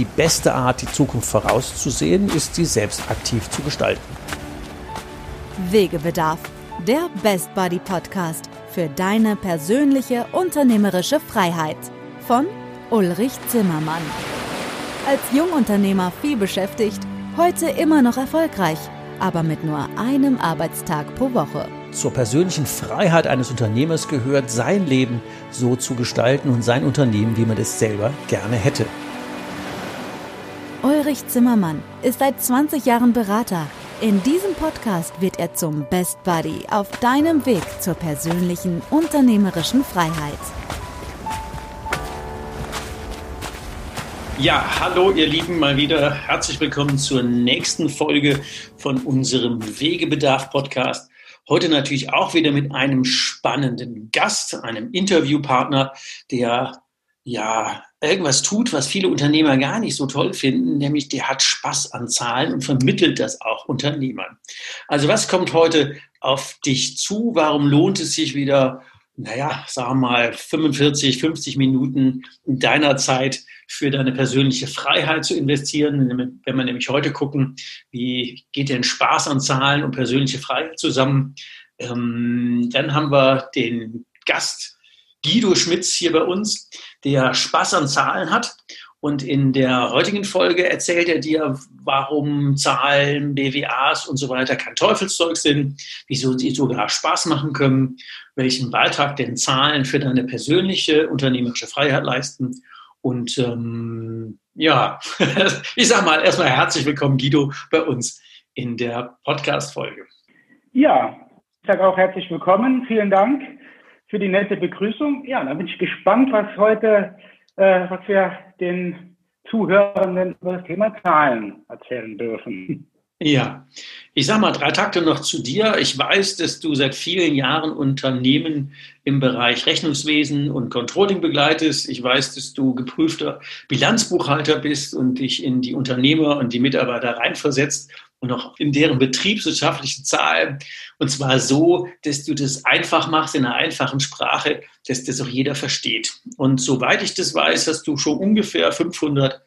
die beste Art, die Zukunft vorauszusehen, ist, sie selbst aktiv zu gestalten. Wegebedarf, der Best Buddy Podcast für deine persönliche unternehmerische Freiheit von Ulrich Zimmermann. Als Jungunternehmer viel beschäftigt, heute immer noch erfolgreich, aber mit nur einem Arbeitstag pro Woche. Zur persönlichen Freiheit eines Unternehmers gehört, sein Leben so zu gestalten und sein Unternehmen, wie man es selber gerne hätte. Ulrich Zimmermann ist seit 20 Jahren Berater. In diesem Podcast wird er zum Best Buddy auf deinem Weg zur persönlichen unternehmerischen Freiheit. Ja, hallo ihr Lieben, mal wieder herzlich willkommen zur nächsten Folge von unserem Wegebedarf-Podcast. Heute natürlich auch wieder mit einem spannenden Gast, einem Interviewpartner, der ja irgendwas tut, was viele Unternehmer gar nicht so toll finden, nämlich der hat Spaß an Zahlen und vermittelt das auch Unternehmern. Also was kommt heute auf dich zu? Warum lohnt es sich wieder, naja, sagen wir mal 45, 50 Minuten deiner Zeit für deine persönliche Freiheit zu investieren. Wenn wir nämlich heute gucken, wie geht denn Spaß an Zahlen und persönliche Freiheit zusammen, ähm, dann haben wir den Gast Guido Schmitz hier bei uns, der Spaß an Zahlen hat. Und in der heutigen Folge erzählt er dir, warum Zahlen, BWAs und so weiter kein Teufelszeug sind, wieso sie sogar Spaß machen können, welchen Beitrag denn Zahlen für deine persönliche unternehmerische Freiheit leisten und ähm, ja, ich sage mal erstmal herzlich willkommen, Guido, bei uns in der Podcast-Folge. Ja, ich sage auch herzlich willkommen. Vielen Dank für die nette Begrüßung. Ja, da bin ich gespannt, was heute, äh, was wir den Zuhörenden über das Thema Zahlen erzählen dürfen. Ja, ich sage mal drei Takte noch zu dir. Ich weiß, dass du seit vielen Jahren Unternehmen im Bereich Rechnungswesen und Controlling begleitest. Ich weiß, dass du geprüfter Bilanzbuchhalter bist und dich in die Unternehmer und die Mitarbeiter reinversetzt und auch in deren betriebswirtschaftlichen Zahlen. Und zwar so, dass du das einfach machst in einer einfachen Sprache, dass das auch jeder versteht. Und soweit ich das weiß, hast du schon ungefähr 500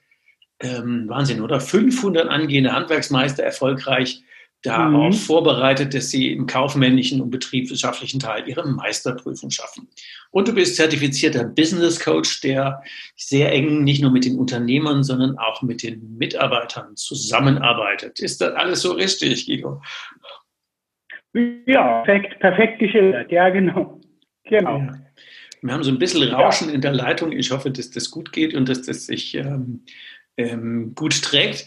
ähm, Wahnsinn, oder? 500 angehende Handwerksmeister erfolgreich darauf mhm. vorbereitet, dass sie im kaufmännischen und betriebswirtschaftlichen Teil ihre Meisterprüfung schaffen. Und du bist zertifizierter Business Coach, der sehr eng nicht nur mit den Unternehmern, sondern auch mit den Mitarbeitern zusammenarbeitet. Ist das alles so richtig, Guido? Ja, perfekt, perfekt geschildert. Ja, genau. Genau. Ja. Wir haben so ein bisschen Rauschen in der Leitung. Ich hoffe, dass das gut geht und dass das sich ähm, ähm, gut trägt.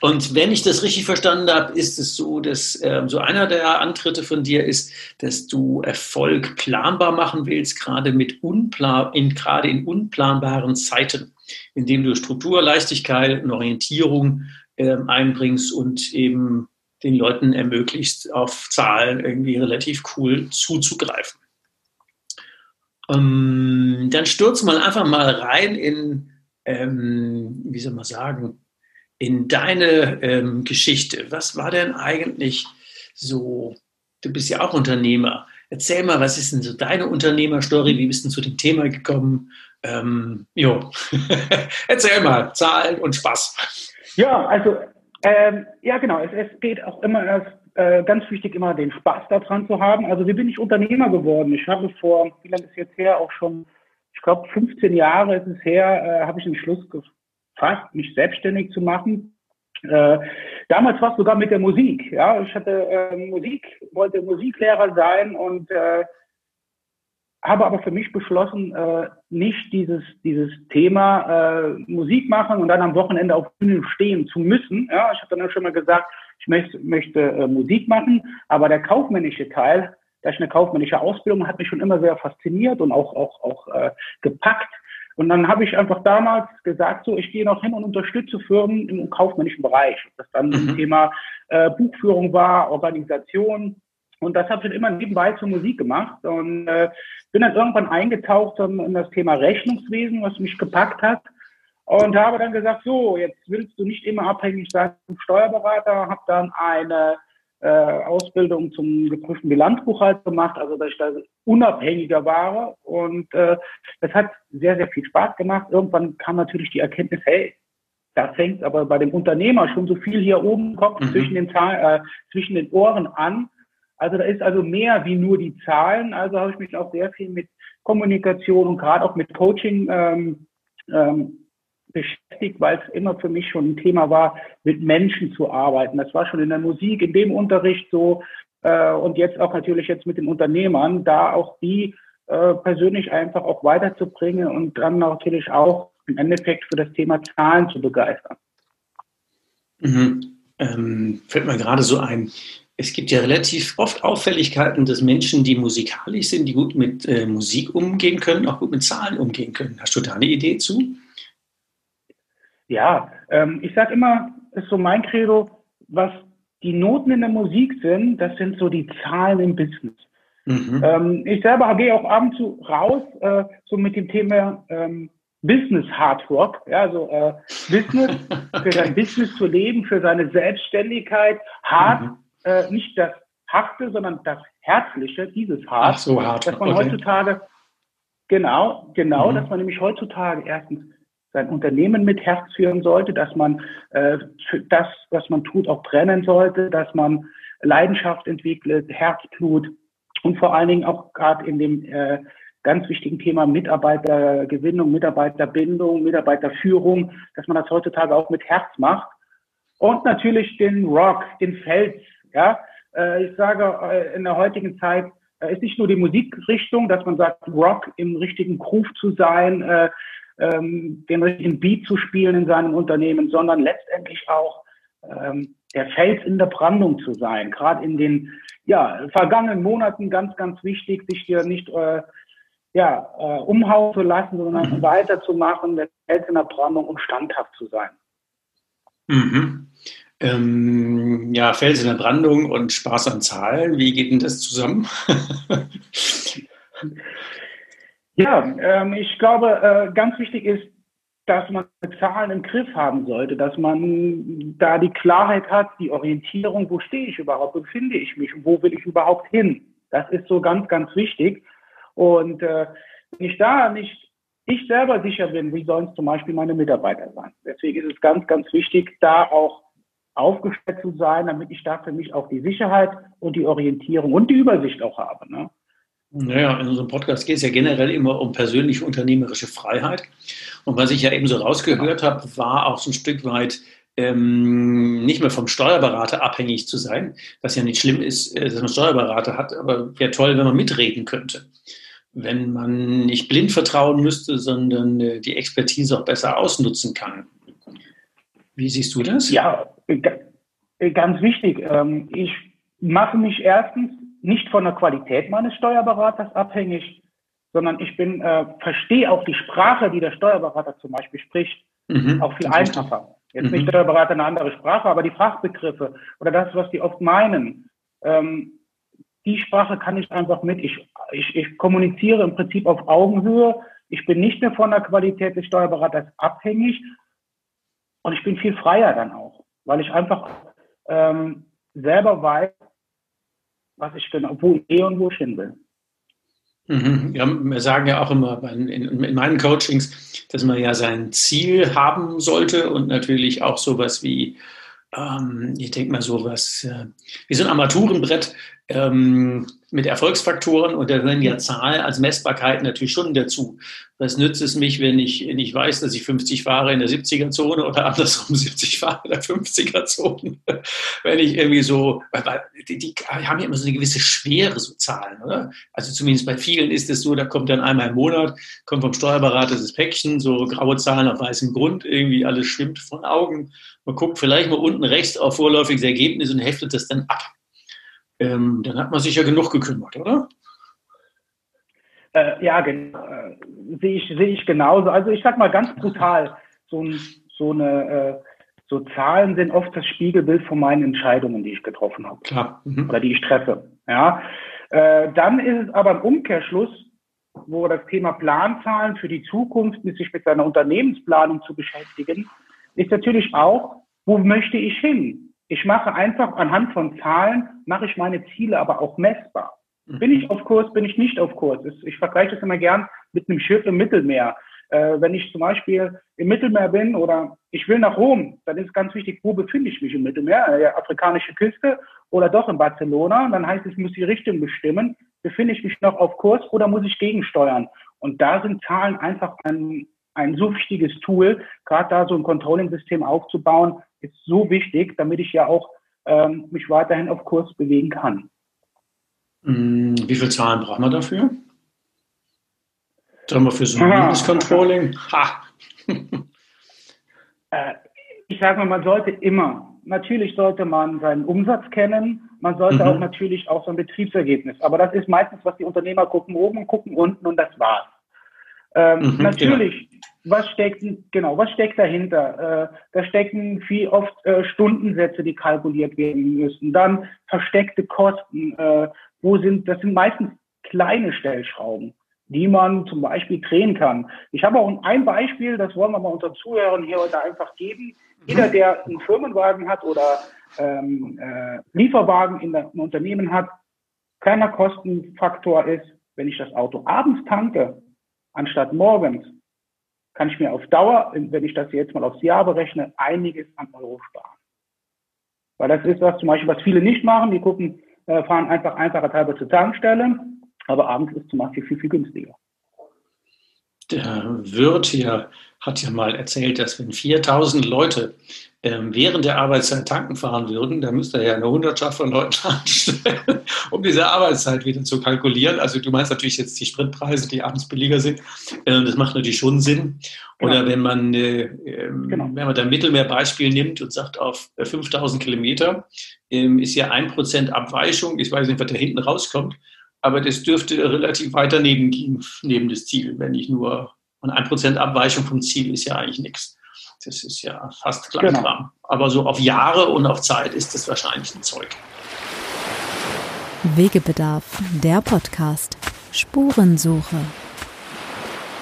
Und wenn ich das richtig verstanden habe, ist es so, dass ähm, so einer der Antritte von dir ist, dass du Erfolg planbar machen willst, gerade mit unplan in, gerade in unplanbaren Zeiten, indem du Struktur, Leichtigkeit und Orientierung ähm, einbringst und eben den Leuten ermöglicht, auf Zahlen irgendwie relativ cool zuzugreifen. Ähm, dann stürz mal einfach mal rein in ähm, wie soll man sagen, in deine ähm, Geschichte. Was war denn eigentlich so, du bist ja auch Unternehmer. Erzähl mal, was ist denn so deine Unternehmerstory? Wie bist du zu dem Thema gekommen? Ähm, jo, erzähl mal, Zahlen und Spaß. Ja, also, ähm, ja genau, es, es, geht auch immer erst, äh, ganz wichtig, immer den Spaß daran zu haben. Also, wie bin ich Unternehmer geworden? Ich habe vor, wie lange ist jetzt her, auch schon glaube, 15 Jahre ist es her, äh, habe ich den Schluss gefasst, mich selbstständig zu machen. Äh, damals war es sogar mit der Musik. Ja, ich hatte äh, Musik, wollte Musiklehrer sein und äh, habe aber für mich beschlossen, äh, nicht dieses dieses Thema äh, Musik machen und dann am Wochenende auf Bühnen stehen zu müssen. Ja, ich habe dann schon mal gesagt, ich möchte, möchte äh, Musik machen, aber der kaufmännische Teil da ich eine kaufmännische Ausbildung hat mich schon immer sehr fasziniert und auch auch auch äh, gepackt. Und dann habe ich einfach damals gesagt, so ich gehe noch hin und unterstütze Firmen im kaufmännischen Bereich. Das dann mhm. ein Thema äh, Buchführung war, Organisation. Und das habe ich immer nebenbei zur Musik gemacht und äh, bin dann irgendwann eingetaucht in das Thema Rechnungswesen, was mich gepackt hat. Und habe dann gesagt, so, jetzt willst du nicht immer abhängig sein vom Steuerberater, habe dann eine Ausbildung zum geprüften Bilanzbuchhalter gemacht, also dass ich da unabhängiger war. Und äh, das hat sehr, sehr viel Spaß gemacht. Irgendwann kam natürlich die Erkenntnis, hey, da fängt aber bei dem Unternehmer schon so viel hier oben im Kopf mhm. zwischen, den äh, zwischen den Ohren an. Also da ist also mehr wie nur die Zahlen. Also habe ich mich auch sehr viel mit Kommunikation und gerade auch mit Coaching ähm, ähm, beschäftigt, weil es immer für mich schon ein Thema war, mit Menschen zu arbeiten. Das war schon in der Musik, in dem Unterricht so äh, und jetzt auch natürlich jetzt mit den Unternehmern, da auch die äh, persönlich einfach auch weiterzubringen und dann natürlich auch im Endeffekt für das Thema Zahlen zu begeistern. Mhm. Ähm, fällt mir gerade so ein, es gibt ja relativ oft Auffälligkeiten, dass Menschen, die musikalisch sind, die gut mit äh, Musik umgehen können, auch gut mit Zahlen umgehen können. Hast du da eine Idee zu? Ja, ähm, ich sage immer, ist so mein Credo, was die Noten in der Musik sind, das sind so die Zahlen im Business. Mhm. Ähm, ich selber gehe auch ab und zu raus, äh, so mit dem Thema ähm, Business Hard Rock, ja, also äh, Business, für sein Business zu leben, für seine Selbstständigkeit, hart, mhm. äh, nicht das Harte, sondern das Herzliche, dieses Hart, Ach so hart. dass man okay. heutzutage, genau, genau, mhm. dass man nämlich heutzutage erstens sein Unternehmen mit Herz führen sollte, dass man äh, für das, was man tut, auch brennen sollte, dass man Leidenschaft entwickelt, Herzblut und vor allen Dingen auch gerade in dem äh, ganz wichtigen Thema Mitarbeitergewinnung, Mitarbeiterbindung, Mitarbeiterführung, dass man das heutzutage auch mit Herz macht. Und natürlich den Rock, den Fels. Ja, äh, ich sage, äh, in der heutigen Zeit äh, ist nicht nur die Musikrichtung, dass man sagt, Rock im richtigen Groove zu sein, äh, ähm, den richtigen Beat zu spielen in seinem Unternehmen, sondern letztendlich auch ähm, der Fels in der Brandung zu sein. Gerade in den ja, vergangenen Monaten ganz, ganz wichtig, sich hier nicht äh, ja, äh, umhauen zu lassen, sondern mhm. weiterzumachen, der Fels in der Brandung und standhaft zu sein. Mhm. Ähm, ja, Fels in der Brandung und Spaß an Zahlen, wie geht denn das zusammen? Ja, ähm, ich glaube, äh, ganz wichtig ist, dass man Zahlen im Griff haben sollte, dass man da die Klarheit hat, die Orientierung, wo stehe ich überhaupt, wo befinde ich mich wo will ich überhaupt hin. Das ist so ganz, ganz wichtig. Und äh, wenn ich da nicht ich selber sicher bin, wie sollen es zum Beispiel meine Mitarbeiter sein. Deswegen ist es ganz, ganz wichtig, da auch aufgestellt zu sein, damit ich da für mich auch die Sicherheit und die Orientierung und die Übersicht auch habe. Ne? Naja, in unserem Podcast geht es ja generell immer um persönliche unternehmerische Freiheit. Und was ich ja eben so rausgehört habe, war auch so ein Stück weit ähm, nicht mehr vom Steuerberater abhängig zu sein, was ja nicht schlimm ist, äh, dass man Steuerberater hat, aber wäre toll, wenn man mitreden könnte. Wenn man nicht blind vertrauen müsste, sondern äh, die Expertise auch besser ausnutzen kann. Wie siehst du das? Ja, ganz wichtig. Ähm, ich mache mich erstens nicht von der Qualität meines Steuerberaters abhängig, sondern ich bin, äh, verstehe auch die Sprache, die der Steuerberater zum Beispiel spricht, mhm, auch viel einfacher. Jetzt mhm. nicht Steuerberater eine andere Sprache, aber die Fachbegriffe oder das, was die oft meinen, ähm, die Sprache kann ich einfach mit. Ich, ich, ich kommuniziere im Prinzip auf Augenhöhe. Ich bin nicht mehr von der Qualität des Steuerberaters abhängig und ich bin viel freier dann auch, weil ich einfach ähm, selber weiß, was ich genau, wo ich gehe und wo ich hin will. Mhm. Ja, wir sagen ja auch immer in, in, meinen Coachings, dass man ja sein Ziel haben sollte und natürlich auch sowas wie, ähm, ich denke mal sowas, äh, wie so ein Armaturenbrett, ähm, mit Erfolgsfaktoren und da gehören ja Zahlen als Messbarkeit natürlich schon dazu. Was nützt es mich, wenn ich nicht weiß, dass ich 50 fahre in der 70er-Zone oder andersrum 70 fahre in der 50er-Zone? wenn ich irgendwie so, weil die, die, haben ja immer so eine gewisse Schwere, so Zahlen, oder? Also zumindest bei vielen ist es so, da kommt dann einmal im Monat, kommt vom Steuerberater das Päckchen, so graue Zahlen auf weißem Grund, irgendwie alles schwimmt von Augen. Man guckt vielleicht mal unten rechts auf vorläufiges Ergebnis und heftet das dann ab ähm, dann hat man sich ja genug gekümmert, oder? Äh, ja, genau. Äh, sehe ich, sehe ich genauso. Also ich sag mal ganz brutal, so, so eine äh, so Zahlen sind oft das Spiegelbild von meinen Entscheidungen, die ich getroffen habe. Klar. Mhm. Oder die ich treffe. Ja. Äh, dann ist es aber im Umkehrschluss, wo das Thema Planzahlen für die Zukunft, sich mit seiner Unternehmensplanung zu beschäftigen, ist natürlich auch, wo möchte ich hin? Ich mache einfach anhand von Zahlen, mache ich meine Ziele aber auch messbar. Bin ich auf Kurs, bin ich nicht auf Kurs? Ich vergleiche das immer gern mit einem Schiff im Mittelmeer. Äh, wenn ich zum Beispiel im Mittelmeer bin oder ich will nach Rom, dann ist ganz wichtig, wo befinde ich mich im Mittelmeer, äh, afrikanische Küste oder doch in Barcelona. Dann heißt es, ich muss die Richtung bestimmen. Befinde ich mich noch auf Kurs oder muss ich gegensteuern? Und da sind Zahlen einfach ein, ein so wichtiges Tool. Gerade da so ein Controlling-System aufzubauen, ist so wichtig, damit ich ja auch ähm, mich weiterhin auf Kurs bewegen kann. Mm, wie viele Zahlen braucht man dafür? Sagen wir für so ein Controlling? Ha. äh, ich sage mal, man sollte immer, natürlich sollte man seinen Umsatz kennen, man sollte mhm. auch natürlich auch sein Betriebsergebnis. Aber das ist meistens, was die Unternehmer gucken oben und gucken unten und das war's. Ähm, mhm, natürlich, genau. was steckt, genau, was steckt dahinter? Äh, da stecken viel oft äh, Stundensätze, die kalkuliert werden müssen. Dann versteckte Kosten. Äh, wo sind, das sind meistens kleine Stellschrauben, die man zum Beispiel drehen kann. Ich habe auch ein Beispiel, das wollen wir mal unseren Zuhörern hier heute einfach geben. Jeder, der einen Firmenwagen hat oder ähm, äh, Lieferwagen in einem Unternehmen hat, kleiner Kostenfaktor ist, wenn ich das Auto abends tanke, anstatt morgens, kann ich mir auf Dauer, wenn ich das jetzt mal aufs Jahr berechne, einiges an Euro sparen. Weil das ist was zum Beispiel, was viele nicht machen. Die gucken, äh, fahren einfach einfacher teilweise zur Tankstelle, aber abends ist zum Beispiel viel, viel günstiger. Der Wirt hier hat ja mal erzählt, dass wenn 4000 Leute ähm, während der Arbeitszeit tanken fahren würden, dann müsste er ja eine Hundertschaft von Leuten anstellen, um diese Arbeitszeit wieder zu kalkulieren. Also du meinst natürlich jetzt die Spritpreise, die abends billiger sind. Ähm, das macht natürlich schon Sinn. Genau. Oder wenn man, äh, ähm, genau. wenn man da Mittelmeerbeispiel nimmt und sagt, auf 5000 äh, Kilometer ähm, ist ja ein Prozent Abweichung. Ich weiß nicht, was da hinten rauskommt. Aber das dürfte relativ weit daneben gehen, neben das Ziel, wenn ich nur, und ein Prozent Abweichung vom Ziel ist ja eigentlich nichts. Das ist ja fast Kleinkram. Genau. Aber so auf Jahre und auf Zeit ist das wahrscheinlich ein Zeug. Wegebedarf, der Podcast. Spurensuche.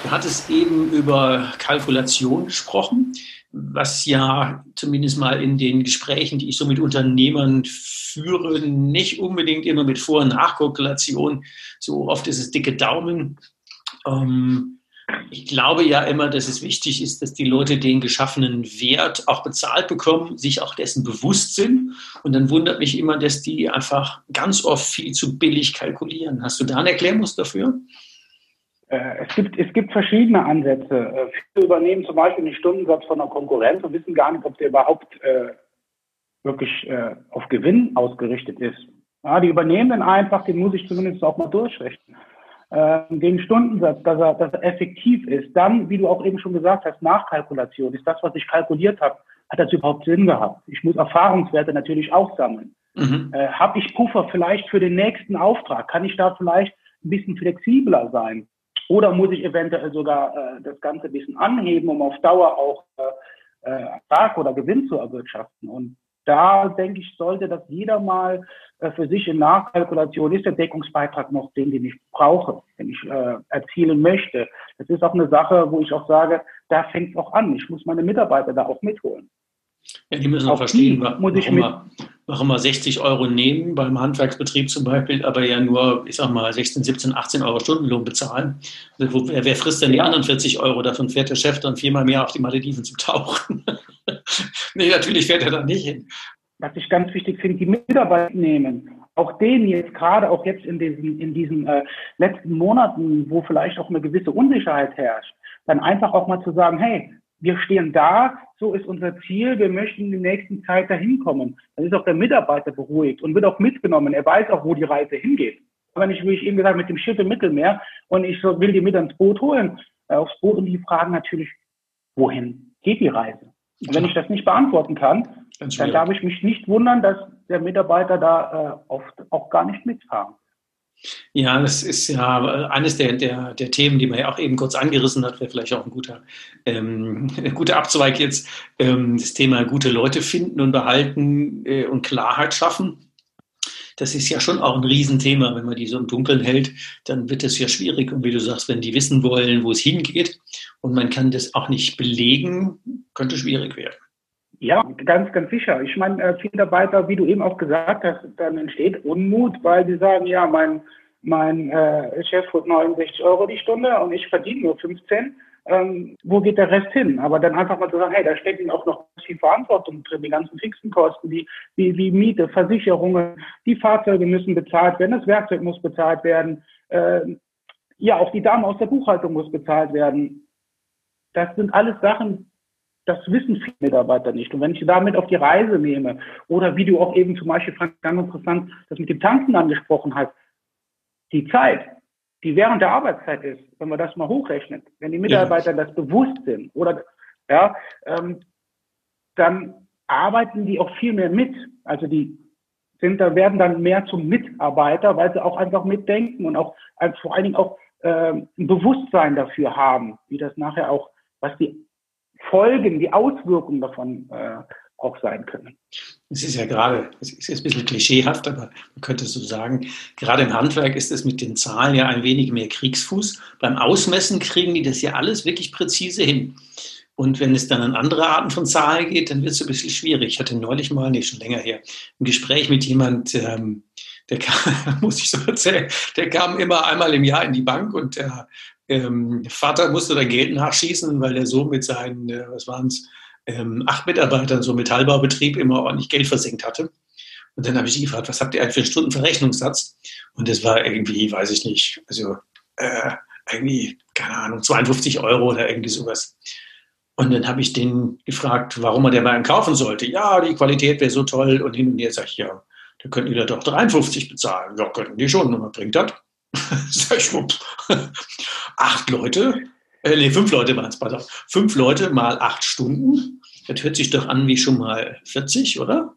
Du hattest eben über Kalkulation gesprochen, was ja zumindest mal in den Gesprächen, die ich so mit Unternehmern führe, nicht unbedingt immer mit Vor- und Nachkalkulation. So oft ist es dicke Daumen. Ähm, ich glaube ja immer, dass es wichtig ist, dass die Leute den geschaffenen Wert auch bezahlt bekommen, sich auch dessen bewusst sind. Und dann wundert mich immer, dass die einfach ganz oft viel zu billig kalkulieren. Hast du da ein Erklärmuster dafür? Äh, es gibt, es gibt verschiedene Ansätze. Äh, viele übernehmen zum Beispiel den Stundensatz von einer Konkurrenz und wissen gar nicht, ob der überhaupt äh, wirklich äh, auf Gewinn ausgerichtet ist. Ja, die übernehmen den einfach, den muss ich zumindest auch mal durchrechnen äh, den Stundensatz, dass er, dass er effektiv ist. Dann, wie du auch eben schon gesagt hast, Nachkalkulation. Ist das, was ich kalkuliert habe, hat das überhaupt Sinn gehabt? Ich muss Erfahrungswerte natürlich auch sammeln. Mhm. Äh, habe ich Puffer vielleicht für den nächsten Auftrag? Kann ich da vielleicht ein bisschen flexibler sein? Oder muss ich eventuell sogar äh, das Ganze ein bisschen anheben, um auf Dauer auch äh, äh Ertrag oder Gewinn zu erwirtschaften? Und da denke ich, sollte das jeder mal äh, für sich in Nachkalkulation, ist der Deckungsbeitrag noch den, den ich brauche, den ich äh, erzielen möchte. Das ist auch eine Sache, wo ich auch sage, da fängt es auch an. Ich muss meine Mitarbeiter da auch mitholen. Ja, die müssen auch verstehen, warum, wir, warum wir 60 Euro nehmen, beim Handwerksbetrieb zum Beispiel, aber ja nur, ich sag mal, 16, 17, 18 Euro Stundenlohn bezahlen. Also, wer, wer, frisst denn die anderen 40 Euro? Davon fährt der Chef dann viermal mehr auf die Malediven zum Tauchen. nee, natürlich fährt er da nicht hin. Was ich ganz wichtig finde, die Mitarbeiter nehmen. Auch denen jetzt gerade, auch jetzt in diesen, in diesen äh, letzten Monaten, wo vielleicht auch eine gewisse Unsicherheit herrscht, dann einfach auch mal zu sagen, hey, wir stehen da, so ist unser Ziel, wir möchten in der nächsten Zeit dahin kommen. Dann ist auch der Mitarbeiter beruhigt und wird auch mitgenommen. Er weiß auch, wo die Reise hingeht. Wenn ich, wie ich eben gesagt, mit dem Schiff im Mittelmeer und ich so, will die mit ans Boot holen, äh, aufs Boot und die fragen natürlich, wohin geht die Reise? Und wenn ich das nicht beantworten kann, dann darf ich mich nicht wundern, dass der Mitarbeiter da äh, oft auch gar nicht mitfahren. Ja, das ist ja eines der, der, der Themen, die man ja auch eben kurz angerissen hat, wäre vielleicht auch ein guter, ähm, ein guter Abzweig jetzt. Ähm, das Thema gute Leute finden und behalten äh, und Klarheit schaffen. Das ist ja schon auch ein Riesenthema. Wenn man die so im Dunkeln hält, dann wird es ja schwierig. Und wie du sagst, wenn die wissen wollen, wo es hingeht und man kann das auch nicht belegen, könnte schwierig werden. Ja, ganz, ganz sicher. Ich meine, äh, viele Mitarbeiter, wie du eben auch gesagt hast, dann entsteht Unmut, weil sie sagen, ja, mein, mein äh, Chef holt 69 Euro die Stunde und ich verdiene nur 15. ähm, wo geht der Rest hin? Aber dann einfach mal zu sagen, hey, da stecken auch noch viel Verantwortung drin, die ganzen fixen Kosten, wie, wie, wie Miete, Versicherungen, die Fahrzeuge müssen bezahlt werden, das Werkzeug muss bezahlt werden, äh, ja, auch die Dame aus der Buchhaltung muss bezahlt werden. Das sind alles Sachen, das wissen viele Mitarbeiter nicht. Und wenn ich damit auf die Reise nehme, oder wie du auch eben zum Beispiel, Frank, ganz interessant, das mit dem Tanzen angesprochen hast, die Zeit, die während der Arbeitszeit ist, wenn man das mal hochrechnet, wenn die Mitarbeiter ja. das bewusst sind, oder, ja, ähm, dann arbeiten die auch viel mehr mit. Also die sind da, werden dann mehr zum Mitarbeiter, weil sie auch einfach mitdenken und auch, also vor allen Dingen auch äh, ein Bewusstsein dafür haben, wie das nachher auch, was die Folgen, die Auswirkungen davon äh, auch sein können. Es ist ja gerade, es ist jetzt ein bisschen klischeehaft, aber man könnte so sagen, gerade im Handwerk ist es mit den Zahlen ja ein wenig mehr Kriegsfuß. Beim Ausmessen kriegen die das ja alles wirklich präzise hin. Und wenn es dann an andere Arten von Zahlen geht, dann wird es ein bisschen schwierig. Ich hatte neulich mal, nicht schon länger her, ein Gespräch mit jemand, ähm, der kam, muss ich so erzählen, der kam immer einmal im Jahr in die Bank und der ähm, Vater musste da Geld nachschießen, weil der Sohn mit seinen, äh, was waren es, ähm, acht Mitarbeitern, so Metallbaubetrieb, immer ordentlich Geld versenkt hatte. Und dann habe ich ihn gefragt, was habt ihr eigentlich für einen Stundenverrechnungssatz? Und das war irgendwie, weiß ich nicht, also äh, irgendwie, keine Ahnung, 52 Euro oder irgendwie sowas. Und dann habe ich den gefragt, warum er der bei ihm kaufen sollte. Ja, die Qualität wäre so toll. Und hin und her sage ich, ja, da könnten die doch 53 bezahlen. Ja, könnten die schon. Was bringt das? sag ich, acht Leute, äh, nee, fünf Leute waren es, pass auf. Fünf Leute mal acht Stunden. Das hört sich doch an wie schon mal 40, oder?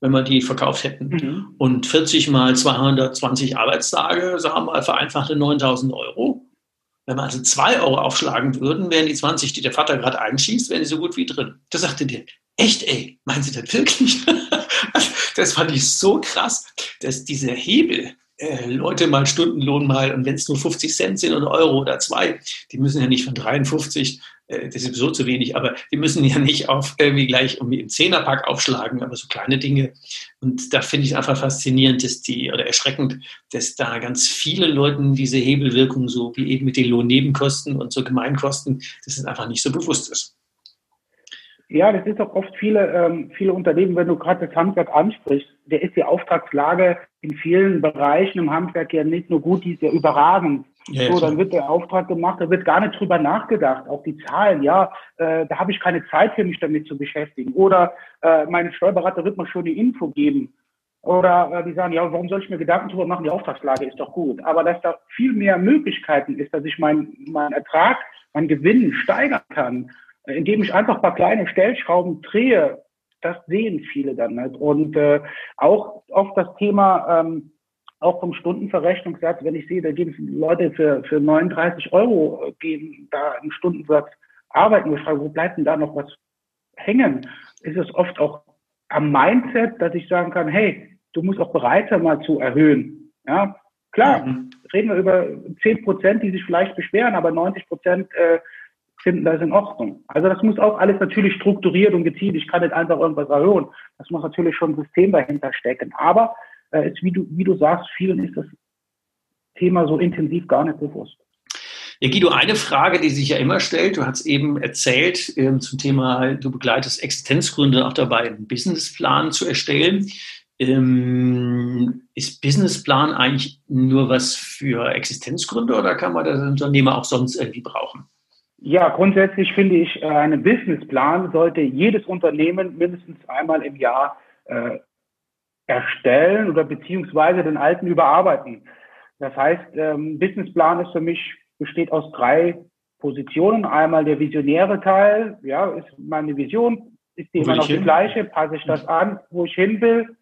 Wenn wir die verkauft hätten. Mhm. Und 40 mal 220 Arbeitstage, sagen wir mal vereinfachte 9000 Euro. Wenn wir also zwei Euro aufschlagen würden, wären die 20, die der Vater gerade einschießt, wären die so gut wie drin. Da sagte der, echt ey, meinen Sie das wirklich? das fand ich so krass, dass dieser Hebel, äh, Leute mal Stundenlohn mal, und wenn es nur 50 Cent sind oder Euro oder zwei, die müssen ja nicht von 53, äh, das ist sowieso zu wenig, aber die müssen ja nicht auf irgendwie gleich um den Zehnerpack aufschlagen, aber so kleine Dinge. Und da finde ich einfach faszinierend, dass die, oder erschreckend, dass da ganz viele Leuten diese Hebelwirkung, so wie eben mit den Lohnnebenkosten und so Gemeinkosten, dass es einfach nicht so bewusst ist. Ja, das ist auch oft viele, ähm, viele Unternehmen, wenn du gerade das Handwerk ansprichst, der ist die Auftragslage in vielen Bereichen im Handwerk ja nicht nur gut, die ist ja überragend. Ja, so, dann wird der Auftrag gemacht, da wird gar nicht drüber nachgedacht. Auch die Zahlen, ja, äh, da habe ich keine Zeit für mich damit zu beschäftigen. Oder äh, mein Steuerberater wird mir schon die Info geben. Oder äh, die sagen, ja, warum soll ich mir Gedanken darüber machen? Die Auftragslage ist doch gut. Aber dass da viel mehr Möglichkeiten ist, dass ich meinen mein Ertrag, meinen Gewinn steigern kann, indem ich einfach ein paar kleine Stellschrauben drehe, das sehen viele dann nicht. Und äh, auch oft das Thema, ähm, auch vom Stundenverrechnungssatz, wenn ich sehe, da geben Leute für, für 39 Euro äh, gehen da im Stundensatz arbeiten. Ich frage, wo bleibt denn da noch was hängen? Ist es oft auch am Mindset, dass ich sagen kann, hey, du musst auch bereit sein, mal zu erhöhen. Ja, klar, mhm. reden wir über 10 Prozent, die sich vielleicht beschweren, aber 90 Prozent äh, finden das in Ordnung. Also das muss auch alles natürlich strukturiert und gezielt. Ich kann nicht einfach irgendwas erhöhen. Das muss natürlich schon ein System dahinter stecken. Aber äh, ist, wie, du, wie du sagst, vielen ist das Thema so intensiv gar nicht bewusst. Ja, Guido, eine Frage, die sich ja immer stellt, du hast eben erzählt ähm, zum Thema, du begleitest Existenzgründer auch dabei, einen Businessplan zu erstellen. Ähm, ist Businessplan eigentlich nur was für Existenzgründer oder kann man das Unternehmer auch sonst irgendwie brauchen? Ja, grundsätzlich finde ich, äh, einen Businessplan sollte jedes Unternehmen mindestens einmal im Jahr äh, erstellen oder beziehungsweise den alten überarbeiten. Das heißt, ähm, Businessplan ist für mich, besteht aus drei Positionen. Einmal der visionäre Teil, ja, ist meine Vision, ist die immer noch die gleiche, passe ich das an, wo ich hin will.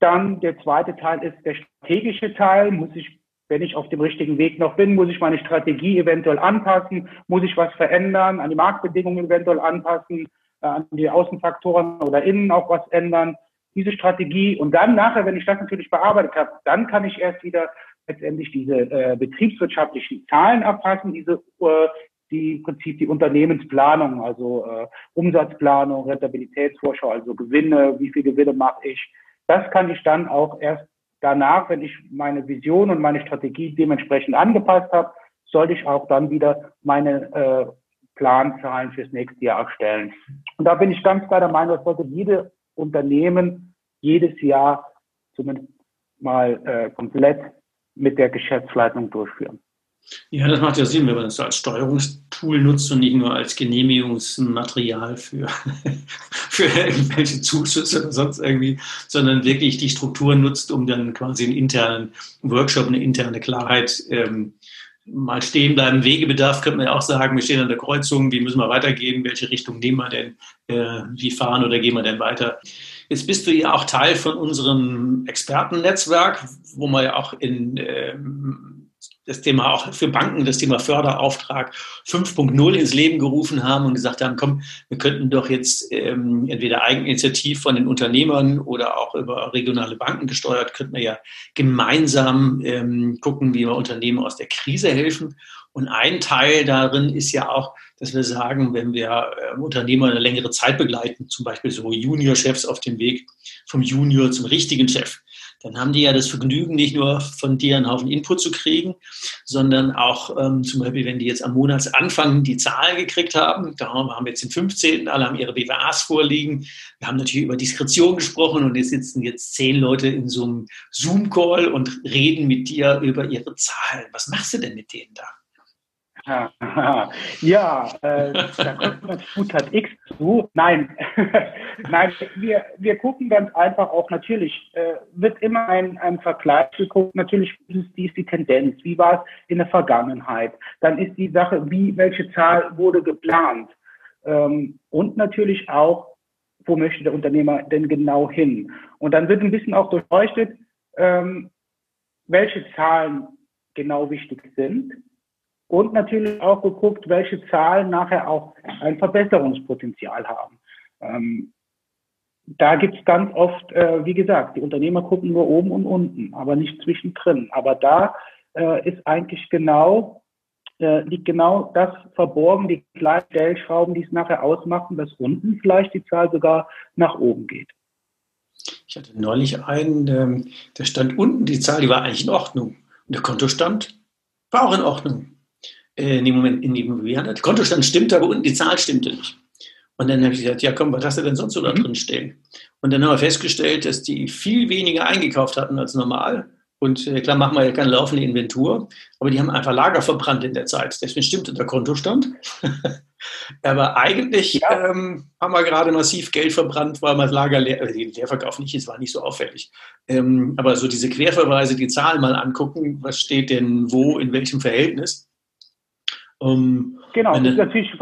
Dann der zweite Teil ist der strategische Teil, muss ich wenn ich auf dem richtigen Weg noch bin, muss ich meine Strategie eventuell anpassen, muss ich was verändern, an die Marktbedingungen eventuell anpassen, äh, an die Außenfaktoren oder innen auch was ändern, diese Strategie. Und dann nachher, wenn ich das natürlich bearbeitet habe, dann kann ich erst wieder letztendlich diese äh, betriebswirtschaftlichen Zahlen abpassen, diese äh, die im Prinzip die Unternehmensplanung, also äh, Umsatzplanung, Rentabilitätsvorschau, also Gewinne, wie viel Gewinne mache ich. Das kann ich dann auch erst danach, wenn ich meine Vision und meine Strategie dementsprechend angepasst habe, sollte ich auch dann wieder meine äh, Planzahlen fürs nächste Jahr erstellen. Und da bin ich ganz klar der Meinung, das sollte jede Unternehmen jedes Jahr zumindest mal äh, komplett mit der Geschäftsleitung durchführen. Ja, das macht ja Sinn, wenn man das als Steuerungstool nutzt und nicht nur als Genehmigungsmaterial für, für irgendwelche Zuschüsse oder sonst irgendwie, sondern wirklich die Strukturen nutzt, um dann quasi einen internen Workshop, eine interne Klarheit ähm, mal stehen bleiben. Wegebedarf könnte man ja auch sagen, wir stehen an der Kreuzung, wie müssen wir weitergehen, welche Richtung nehmen wir denn, äh, wie fahren oder gehen wir denn weiter. Jetzt bist du ja auch Teil von unserem Expertennetzwerk, wo wir ja auch in ähm, das Thema auch für Banken, das Thema Förderauftrag 5.0 ins Leben gerufen haben und gesagt haben, komm, wir könnten doch jetzt ähm, entweder Eigeninitiativ von den Unternehmern oder auch über regionale Banken gesteuert, könnten wir ja gemeinsam ähm, gucken, wie wir Unternehmen aus der Krise helfen. Und ein Teil darin ist ja auch, dass wir sagen, wenn wir äh, Unternehmer eine längere Zeit begleiten, zum Beispiel so Juniorchefs auf dem Weg vom Junior zum richtigen Chef, dann haben die ja das Vergnügen, nicht nur von dir einen Haufen Input zu kriegen, sondern auch ähm, zum Beispiel, wenn die jetzt am Monatsanfang die Zahlen gekriegt haben, da haben wir jetzt den 15., alle haben ihre BWAs vorliegen. Wir haben natürlich über Diskretion gesprochen und jetzt sitzen jetzt zehn Leute in so einem Zoom-Call und reden mit dir über ihre Zahlen. Was machst du denn mit denen da? Ja, äh, da kommt man gut hat X zu. Nein, nein, wir, wir gucken ganz einfach auch natürlich, äh, wird immer ein, ein Vergleich geguckt, natürlich ist die, die Tendenz, wie war es in der Vergangenheit. Dann ist die Sache, wie, welche Zahl wurde geplant. Ähm, und natürlich auch, wo möchte der Unternehmer denn genau hin? Und dann wird ein bisschen auch durchleuchtet, ähm, welche Zahlen genau wichtig sind und natürlich auch geguckt, welche Zahlen nachher auch ein Verbesserungspotenzial haben. Ähm, da gibt es ganz oft, äh, wie gesagt, die Unternehmer gucken nur oben und unten, aber nicht zwischendrin. Aber da äh, ist eigentlich genau, äh, liegt genau das verborgen, die kleinen Stellschrauben, die es nachher ausmachen, dass unten vielleicht die Zahl sogar nach oben geht. Ich hatte neulich einen, ähm, der stand unten, die Zahl, die war eigentlich in Ordnung. Und der Kontostand war auch in Ordnung äh, in dem Moment in die Immobilie Der Kontostand stimmte, aber unten die Zahl stimmte nicht. Und dann habe ich gesagt, ja komm, was hast du denn sonst so da mhm. drin stehen? Und dann haben wir festgestellt, dass die viel weniger eingekauft hatten als normal. Und äh, klar machen wir ja keine laufende Inventur, aber die haben einfach Lager verbrannt in der Zeit. Deswegen stimmte der Kontostand. aber eigentlich ja. ähm, haben wir gerade massiv Geld verbrannt, weil man das Lager leer, also Leerverkauf nicht, es war nicht so auffällig. Ähm, aber so diese Querverweise, die Zahlen mal angucken, was steht denn wo, in welchem Verhältnis, ähm, genau, das ist natürlich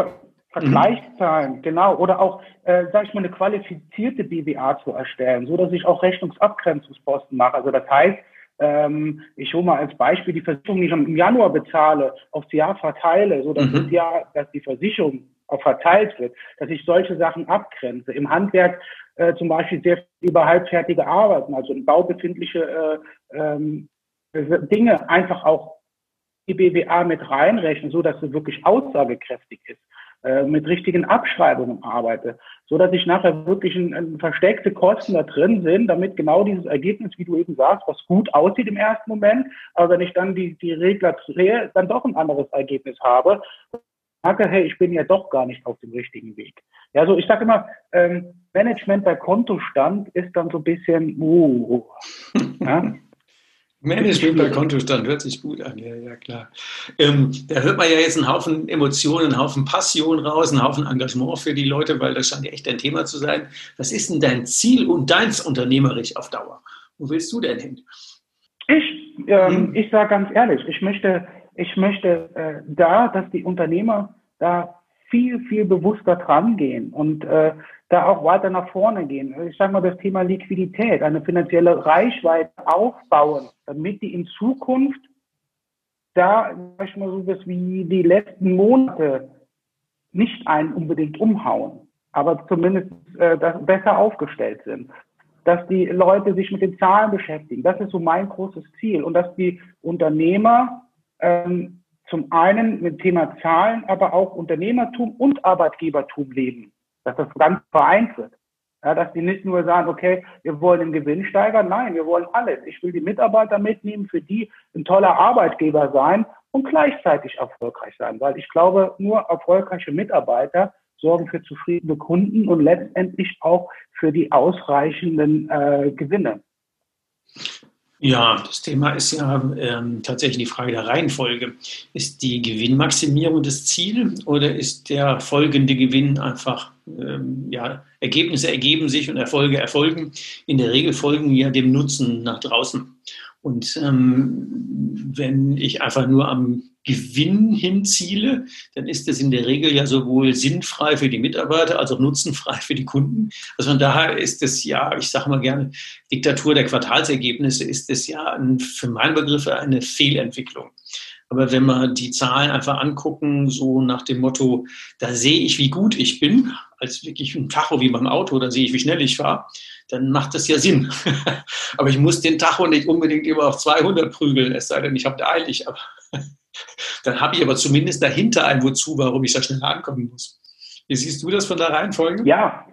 Vergleichszahlen, mhm. genau. Oder auch, äh, sage ich mal, eine qualifizierte BWA zu erstellen, so dass ich auch Rechnungsabgrenzungsposten mache. Also das heißt, ähm, ich hole mal als Beispiel die Versicherung, die ich im Januar bezahle, aufs Jahr verteile, so dass, mhm. das Jahr, dass die Versicherung auch verteilt wird, dass ich solche Sachen abgrenze. Im Handwerk äh, zum Beispiel sehr über halbfertige Arbeiten, also im Bau befindliche äh, ähm, Dinge einfach auch die BWA mit reinrechnen, so dass sie wirklich aussagekräftig ist, äh, mit richtigen Abschreibungen arbeite, so dass ich nachher wirklich ein, ein versteckte Kosten da drin sind, damit genau dieses Ergebnis, wie du eben sagst, was gut aussieht im ersten Moment, aber wenn ich dann die, die Regler drehe, dann doch ein anderes Ergebnis habe, merke, hey, ich bin ja doch gar nicht auf dem richtigen Weg. Ja, so ich sage immer, ähm, Management bei Kontostand ist dann so ein bisschen, uh, ja? Management bei Kontostand hört sich gut an, ja, ja klar. Ähm, da hört man ja jetzt einen Haufen Emotionen, einen Haufen Passion raus, einen Haufen Engagement für die Leute, weil das scheint ja echt ein Thema zu sein. Was ist denn dein Ziel und deins unternehmerisch auf Dauer? Wo willst du denn hin? Ich, ähm, hm? ich sage ganz ehrlich, ich möchte, ich möchte äh, da, dass die Unternehmer da viel, viel bewusster dran gehen und äh, da auch weiter nach vorne gehen. Ich sage mal, das Thema Liquidität, eine finanzielle Reichweite aufbauen, damit die in Zukunft da, sag ich mal, so was wie die letzten Monate nicht einen unbedingt umhauen, aber zumindest äh, besser aufgestellt sind. Dass die Leute sich mit den Zahlen beschäftigen. Das ist so mein großes Ziel. Und dass die Unternehmer ähm, zum einen mit dem Thema Zahlen, aber auch Unternehmertum und Arbeitgebertum leben, dass das ganz vereint wird. Ja, dass die nicht nur sagen, okay, wir wollen den Gewinn steigern. Nein, wir wollen alles. Ich will die Mitarbeiter mitnehmen, für die ein toller Arbeitgeber sein und gleichzeitig erfolgreich sein. Weil ich glaube, nur erfolgreiche Mitarbeiter sorgen für zufriedene Kunden und letztendlich auch für die ausreichenden äh, Gewinne. Ja, das Thema ist ja ähm, tatsächlich die Frage der Reihenfolge. Ist die Gewinnmaximierung das Ziel oder ist der folgende Gewinn einfach, ähm, ja, Ergebnisse ergeben sich und Erfolge erfolgen? In der Regel folgen ja dem Nutzen nach draußen. Und ähm, wenn ich einfach nur am Gewinn hinziele, dann ist das in der Regel ja sowohl sinnfrei für die Mitarbeiter als auch nutzenfrei für die Kunden. Also von daher ist es ja, ich sage mal gerne, Diktatur der Quartalsergebnisse ist es ja ein, für meinen Begriff eine Fehlentwicklung. Aber wenn wir die Zahlen einfach angucken, so nach dem Motto, da sehe ich, wie gut ich bin, als wirklich ein Tacho wie beim Auto, da sehe ich, wie schnell ich fahre, dann macht das ja Sinn. aber ich muss den Tacho nicht unbedingt immer auf 200 prügeln, es sei denn, ich habe eilig. Aber dann habe ich aber zumindest dahinter ein Wozu, warum ich da schneller ankommen muss. Wie siehst du das von der Reihenfolge? Ja,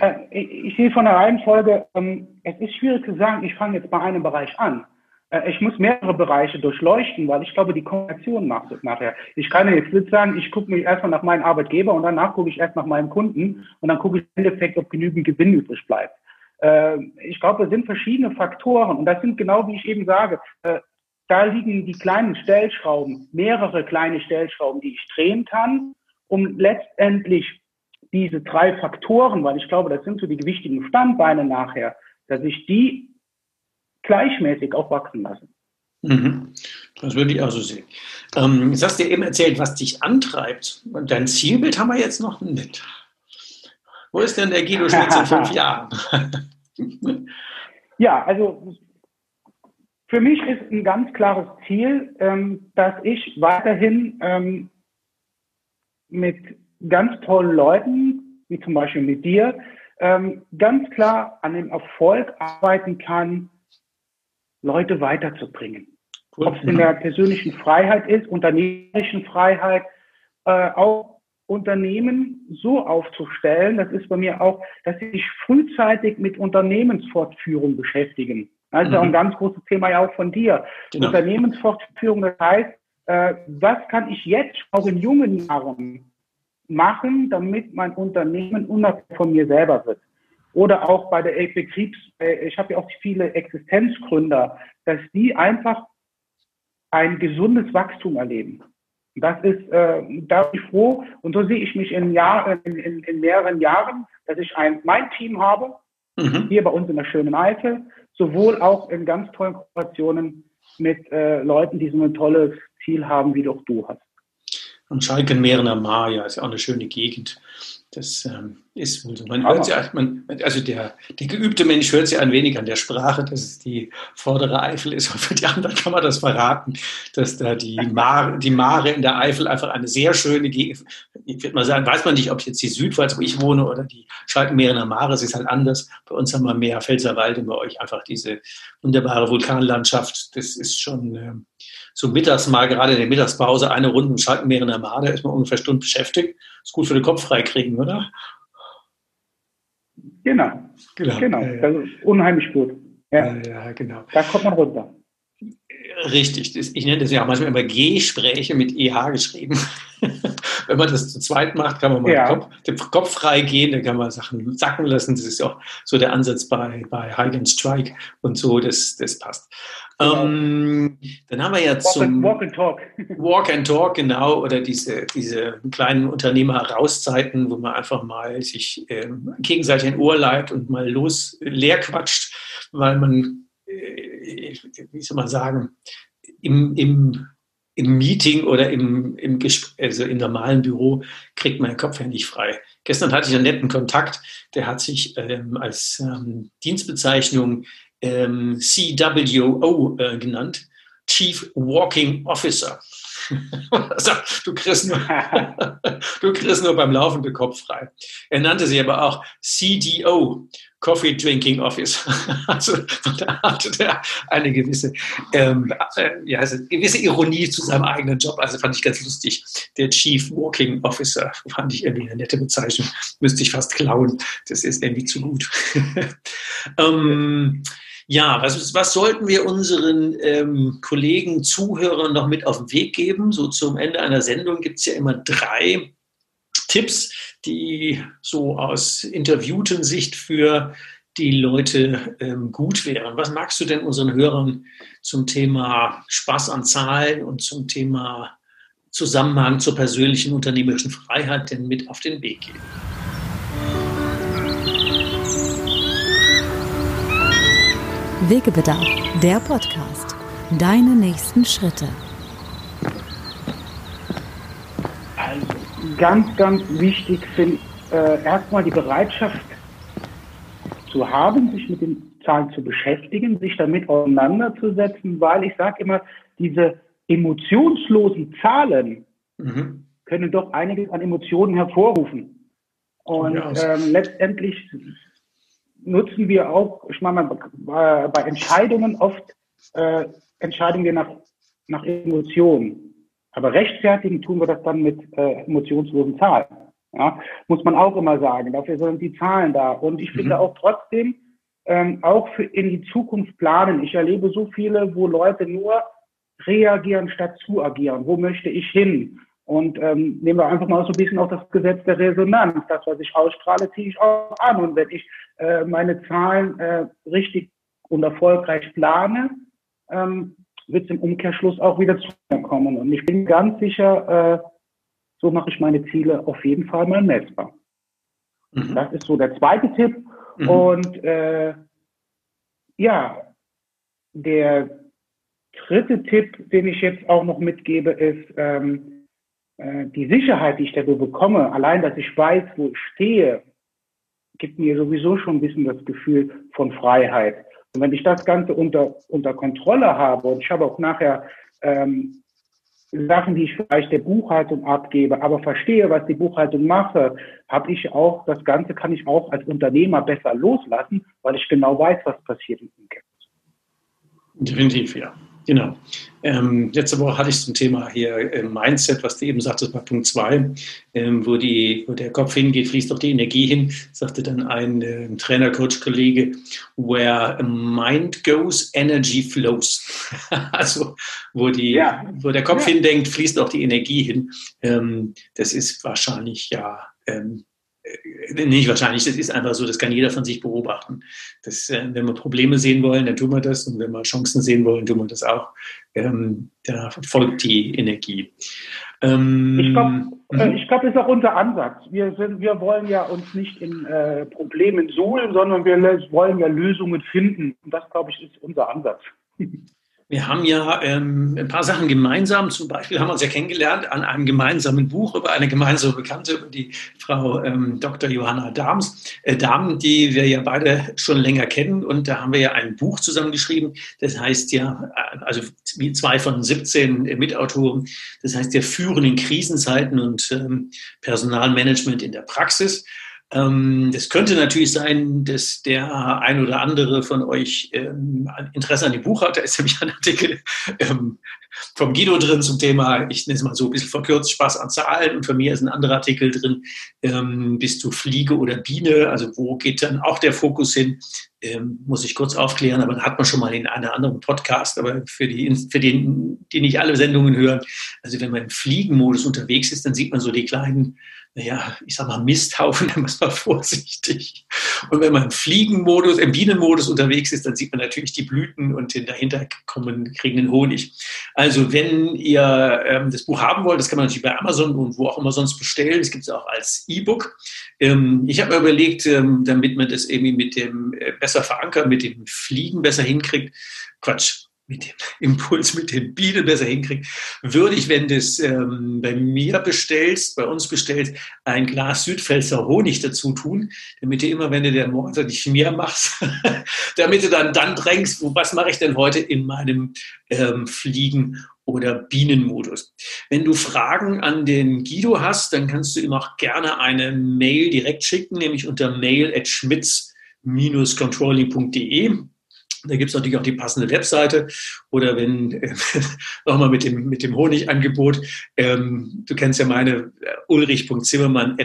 äh, ich sehe von der Reihenfolge, ähm, es ist schwierig zu sagen, ich fange jetzt bei einem Bereich an. Äh, ich muss mehrere Bereiche durchleuchten, weil ich glaube, die Kombination macht es nachher. Ich kann jetzt nicht sagen, ich gucke mich erstmal nach meinem Arbeitgeber und danach gucke ich erst nach meinem Kunden und dann gucke ich im Endeffekt, ob genügend Gewinn übrig bleibt. Äh, ich glaube, es sind verschiedene Faktoren und das sind genau, wie ich eben sage, da liegen die kleinen Stellschrauben, mehrere kleine Stellschrauben, die ich drehen kann, um letztendlich diese drei Faktoren, weil ich glaube, das sind so die wichtigen Standbeine nachher, dass ich die gleichmäßig auch wachsen lasse. Mhm. Das würde ich auch so sehen. Ähm, jetzt hast du eben erzählt, was dich antreibt. Dein Zielbild haben wir jetzt noch nicht. Wo ist denn der Guido Schmitz in fünf Jahren? ja, also für mich ist ein ganz klares Ziel, ähm, dass ich weiterhin ähm, mit ganz tollen Leuten, wie zum Beispiel mit dir, ähm, ganz klar an dem Erfolg arbeiten kann, Leute weiterzubringen. Cool. Ob es in der persönlichen Freiheit ist, unternehmerischen Freiheit, äh, auch Unternehmen so aufzustellen, das ist bei mir auch, dass sie sich frühzeitig mit Unternehmensfortführung beschäftigen. Das ist mhm. auch ein ganz großes Thema ja auch von dir. Genau. Unternehmensfortführung, das heißt, äh, was kann ich jetzt auch in jungen Jahren machen, damit mein Unternehmen unabhängig von mir selber wird? Oder auch bei der Betriebs, äh, ich habe ja auch viele Existenzgründer, dass die einfach ein gesundes Wachstum erleben. Das ist, äh, da bin ich froh und so sehe ich mich in, Jahr, in, in, in mehreren Jahren, dass ich ein, mein Team habe, mhm. hier bei uns in der schönen Eifel, sowohl auch in ganz tollen Kooperationen mit äh, Leuten, die so ein tolles Ziel haben, wie doch du hast. Und Schalkenmeeren am Mar, ja, ist ja auch eine schöne Gegend. Das ähm, ist wohl so. Man hört ja, man, also der, der geübte Mensch hört sich ein wenig an der Sprache, dass es die vordere Eifel ist. Und für die anderen kann man das verraten, dass da die Mare, die Mare in der Eifel einfach eine sehr schöne ich würde mal sagen, weiß man nicht, ob jetzt die Südpfalz, wo ich wohne, oder die Schalkenmeer in der Mare, es ist halt anders. Bei uns haben wir mehr Pfälzerwald und bei euch einfach diese wunderbare Vulkanlandschaft. Das ist schon äh, so mittags mal, gerade in der Mittagspause, eine Runde im Schalkenmeer in der Mare, ist man ungefähr Stunden beschäftigt. Ist gut für den Kopf freikriegen, oder? Genau. Genau. genau. Ja, ja. Das ist unheimlich gut. Ja. ja, genau. Da kommt man runter. Richtig. Ich nenne das ja auch manchmal immer Gespräche mit EH geschrieben. Wenn man das zu zweit macht, kann man mal ja. den, Kopf, den Kopf frei gehen, dann kann man Sachen sacken lassen. Das ist auch so der Ansatz bei, bei and Strike und so, das, das passt. Genau. Ähm, dann haben wir ja zum Walk and Talk. Walk and Talk, genau, oder diese, diese kleinen Unternehmer-Rauszeiten, wo man einfach mal sich äh, gegenseitig ein Ohr leiht und mal los leer quatscht, weil man, äh, wie soll man sagen, im, im, im Meeting oder im, im, also im normalen Büro kriegt man den Kopf ja nicht frei. Gestern hatte ich einen netten Kontakt, der hat sich ähm, als ähm, Dienstbezeichnung ähm, CWO äh, genannt, Chief Walking Officer. Du, kriegst nur, du kriegst nur beim Laufen den Kopf frei. Er nannte sie aber auch CDO, Coffee Drinking Office. Also da hatte er eine gewisse, ähm, äh, ja, also gewisse Ironie zu seinem eigenen Job. Also fand ich ganz lustig. Der Chief Walking Officer fand ich irgendwie eine nette Bezeichnung. Müsste ich fast klauen. Das ist irgendwie zu gut. ähm, ja, was, was sollten wir unseren ähm, Kollegen, Zuhörern noch mit auf den Weg geben? So zum Ende einer Sendung gibt es ja immer drei Tipps, die so aus interviewten Sicht für die Leute ähm, gut wären. Was magst du denn unseren Hörern zum Thema Spaß an Zahlen und zum Thema Zusammenhang zur persönlichen unternehmerischen Freiheit denn mit auf den Weg geben? Wegebedarf, der Podcast. Deine nächsten Schritte. Also ganz, ganz wichtig finde ich äh, erstmal die Bereitschaft zu haben, sich mit den Zahlen zu beschäftigen, sich damit auseinanderzusetzen, weil ich sage immer, diese emotionslosen Zahlen mhm. können doch einiges an Emotionen hervorrufen. Und ja, ähm, letztendlich nutzen wir auch, ich meine, bei, bei Entscheidungen oft äh, entscheiden wir nach, nach Emotionen. Aber rechtfertigen tun wir das dann mit äh, emotionslosen Zahlen. Ja, muss man auch immer sagen. Dafür sind die Zahlen da. Und ich finde mhm. auch trotzdem, ähm, auch für in die Zukunft planen. Ich erlebe so viele, wo Leute nur reagieren statt zu agieren. Wo möchte ich hin? Und ähm, nehmen wir einfach mal so ein bisschen auch das Gesetz der Resonanz. Das, was ich ausstrahle, ziehe ich auch an. Und wenn ich äh, meine Zahlen äh, richtig und erfolgreich plane, ähm, wird es im Umkehrschluss auch wieder zu mir kommen. Und ich bin ganz sicher, äh, so mache ich meine Ziele auf jeden Fall mal messbar. Mhm. Das ist so der zweite Tipp. Mhm. Und äh, ja, der dritte Tipp, den ich jetzt auch noch mitgebe, ist ähm, äh, die Sicherheit, die ich dadurch bekomme. Allein, dass ich weiß, wo ich stehe, gibt mir sowieso schon ein bisschen das Gefühl von Freiheit. Und wenn ich das Ganze unter, unter Kontrolle habe und ich habe auch nachher ähm, Sachen, die ich vielleicht der Buchhaltung abgebe, aber verstehe, was die Buchhaltung mache, habe ich auch, das Ganze kann ich auch als Unternehmer besser loslassen, weil ich genau weiß, was passiert im Umkehrschluss. Definitiv, ja. Genau. Ähm, letzte Woche hatte ich zum Thema hier äh, Mindset, was du eben sagtest bei Punkt 2, ähm, wo, wo der Kopf hingeht, fließt doch die Energie hin, sagte dann ein äh, Trainer, Coach, Kollege, where mind goes, energy flows. also wo, die, ja. wo der Kopf ja. hindenkt, fließt auch die Energie hin. Ähm, das ist wahrscheinlich ja ähm, äh, nicht wahrscheinlich, das ist einfach so, das kann jeder von sich beobachten. Das, äh, wenn wir Probleme sehen wollen, dann tun wir das und wenn wir Chancen sehen wollen, tun wir das auch. Ähm, da folgt die Energie. Ähm, ich glaube, äh, mhm. glaub, das ist auch unser Ansatz. Wir, sind, wir wollen ja uns nicht in äh, Problemen suhlen, sondern wir wollen ja Lösungen finden. Und das, glaube ich, ist unser Ansatz. Wir haben ja ähm, ein paar Sachen gemeinsam. Zum Beispiel haben wir uns ja kennengelernt an einem gemeinsamen Buch über eine gemeinsame Bekannte, über die Frau ähm, Dr. Johanna Dahms, äh, Dahm, die wir ja beide schon länger kennen. Und da haben wir ja ein Buch zusammengeschrieben. Das heißt ja, äh, also wie zwei von 17 Mitautoren. Das heißt ja Führen in Krisenzeiten und ähm, Personalmanagement in der Praxis. Ähm, das könnte natürlich sein, dass der ein oder andere von euch ähm, Interesse an dem Buch hat. Da ist nämlich ein Artikel ähm, vom Guido drin zum Thema, ich nenne es mal so ein bisschen verkürzt, Spaß an Zahlen. Und von mir ist ein anderer Artikel drin, bist du Fliege oder Biene? Also wo geht dann auch der Fokus hin? muss ich kurz aufklären, aber hat man schon mal in einem anderen Podcast, aber für die, für den, die nicht alle Sendungen hören. Also wenn man im Fliegenmodus unterwegs ist, dann sieht man so die kleinen naja, ich sag mal Misthaufen, dann ist man vorsichtig. Und wenn man im Fliegenmodus, im Bienenmodus unterwegs ist, dann sieht man natürlich die Blüten und den dahinter kriegen den Honig. Also wenn ihr ähm, das Buch haben wollt, das kann man natürlich bei Amazon und wo auch immer sonst bestellen. Es gibt es auch als E-Book. Ähm, ich habe mir überlegt, ähm, damit man das irgendwie mit dem äh, besser verankert, mit dem Fliegen besser hinkriegt. Quatsch, mit dem Impuls, mit den Bienen besser hinkriegt, würde ich, wenn du es ähm, bei mir bestellst, bei uns bestellst, ein Glas Südpfälzer Honig dazu tun, damit du immer, wenn du den morgen nicht mehr machst, damit du dann dann drängst, was mache ich denn heute in meinem ähm, Fliegen- oder Bienenmodus. Wenn du Fragen an den Guido hast, dann kannst du ihm auch gerne eine Mail direkt schicken, nämlich unter mail at schmitz-controlling.de. Da gibt es natürlich auch die passende Webseite. Oder wenn, äh, nochmal mit dem, mit dem Honigangebot, ähm, du kennst ja meine äh, ulrich.zimmermann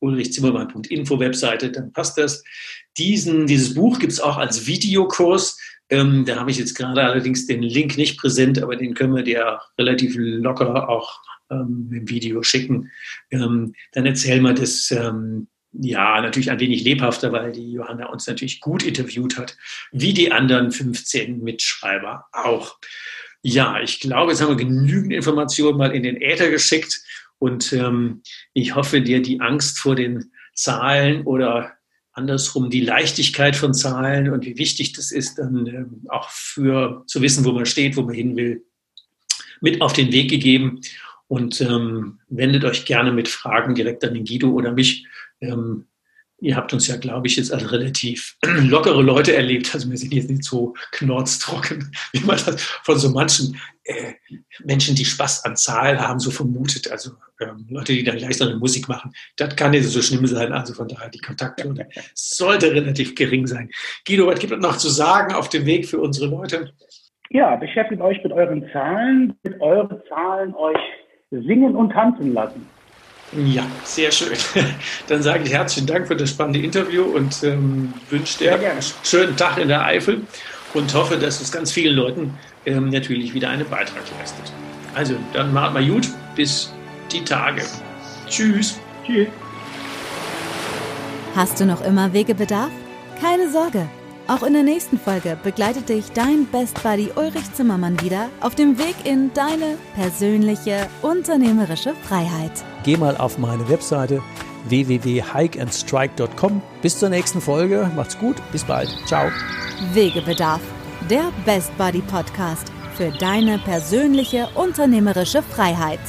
ulrichzimmermann.info Webseite, dann passt das. Diesen, dieses Buch gibt es auch als Videokurs. Ähm, da habe ich jetzt gerade allerdings den Link nicht präsent, aber den können wir dir relativ locker auch ähm, im Video schicken. Ähm, dann erzähl mal das, ähm, ja, natürlich ein wenig lebhafter, weil die Johanna uns natürlich gut interviewt hat, wie die anderen 15 Mitschreiber auch. Ja, ich glaube, jetzt haben wir genügend Informationen mal in den Äther geschickt und ähm, ich hoffe dir die Angst vor den Zahlen oder andersrum die Leichtigkeit von Zahlen und wie wichtig das ist, dann ähm, auch für zu wissen, wo man steht, wo man hin will, mit auf den Weg gegeben. Und ähm, wendet euch gerne mit Fragen direkt an den Guido oder mich. Ähm, ihr habt uns ja, glaube ich, jetzt als relativ lockere Leute erlebt. Also wir sind jetzt nicht so knorztrocken, wie man das von so manchen äh, Menschen, die Spaß an Zahlen haben, so vermutet. Also ähm, Leute, die dann gleich so eine Musik machen. Das kann nicht so schlimm sein. Also von daher, die Kontakte sollte relativ gering sein. Guido, was gibt es noch zu sagen auf dem Weg für unsere Leute? Ja, beschäftigt euch mit euren Zahlen, mit euren Zahlen euch singen und tanzen lassen. Ja, sehr schön. Dann sage ich herzlichen Dank für das spannende Interview und ähm, wünsche dir einen schönen Tag in der Eifel und hoffe, dass es ganz vielen Leuten ähm, natürlich wieder einen Beitrag leistet. Also, dann macht mal gut. Bis die Tage. Tschüss. Tschüss. Hast du noch immer Wegebedarf? Keine Sorge. Auch in der nächsten Folge begleitet dich dein Best Buddy Ulrich Zimmermann wieder auf dem Weg in deine persönliche unternehmerische Freiheit. Geh mal auf meine Webseite www.hikeandstrike.com. Bis zur nächsten Folge. Macht's gut. Bis bald. Ciao. Wegebedarf. Der Best Buddy Podcast für deine persönliche unternehmerische Freiheit.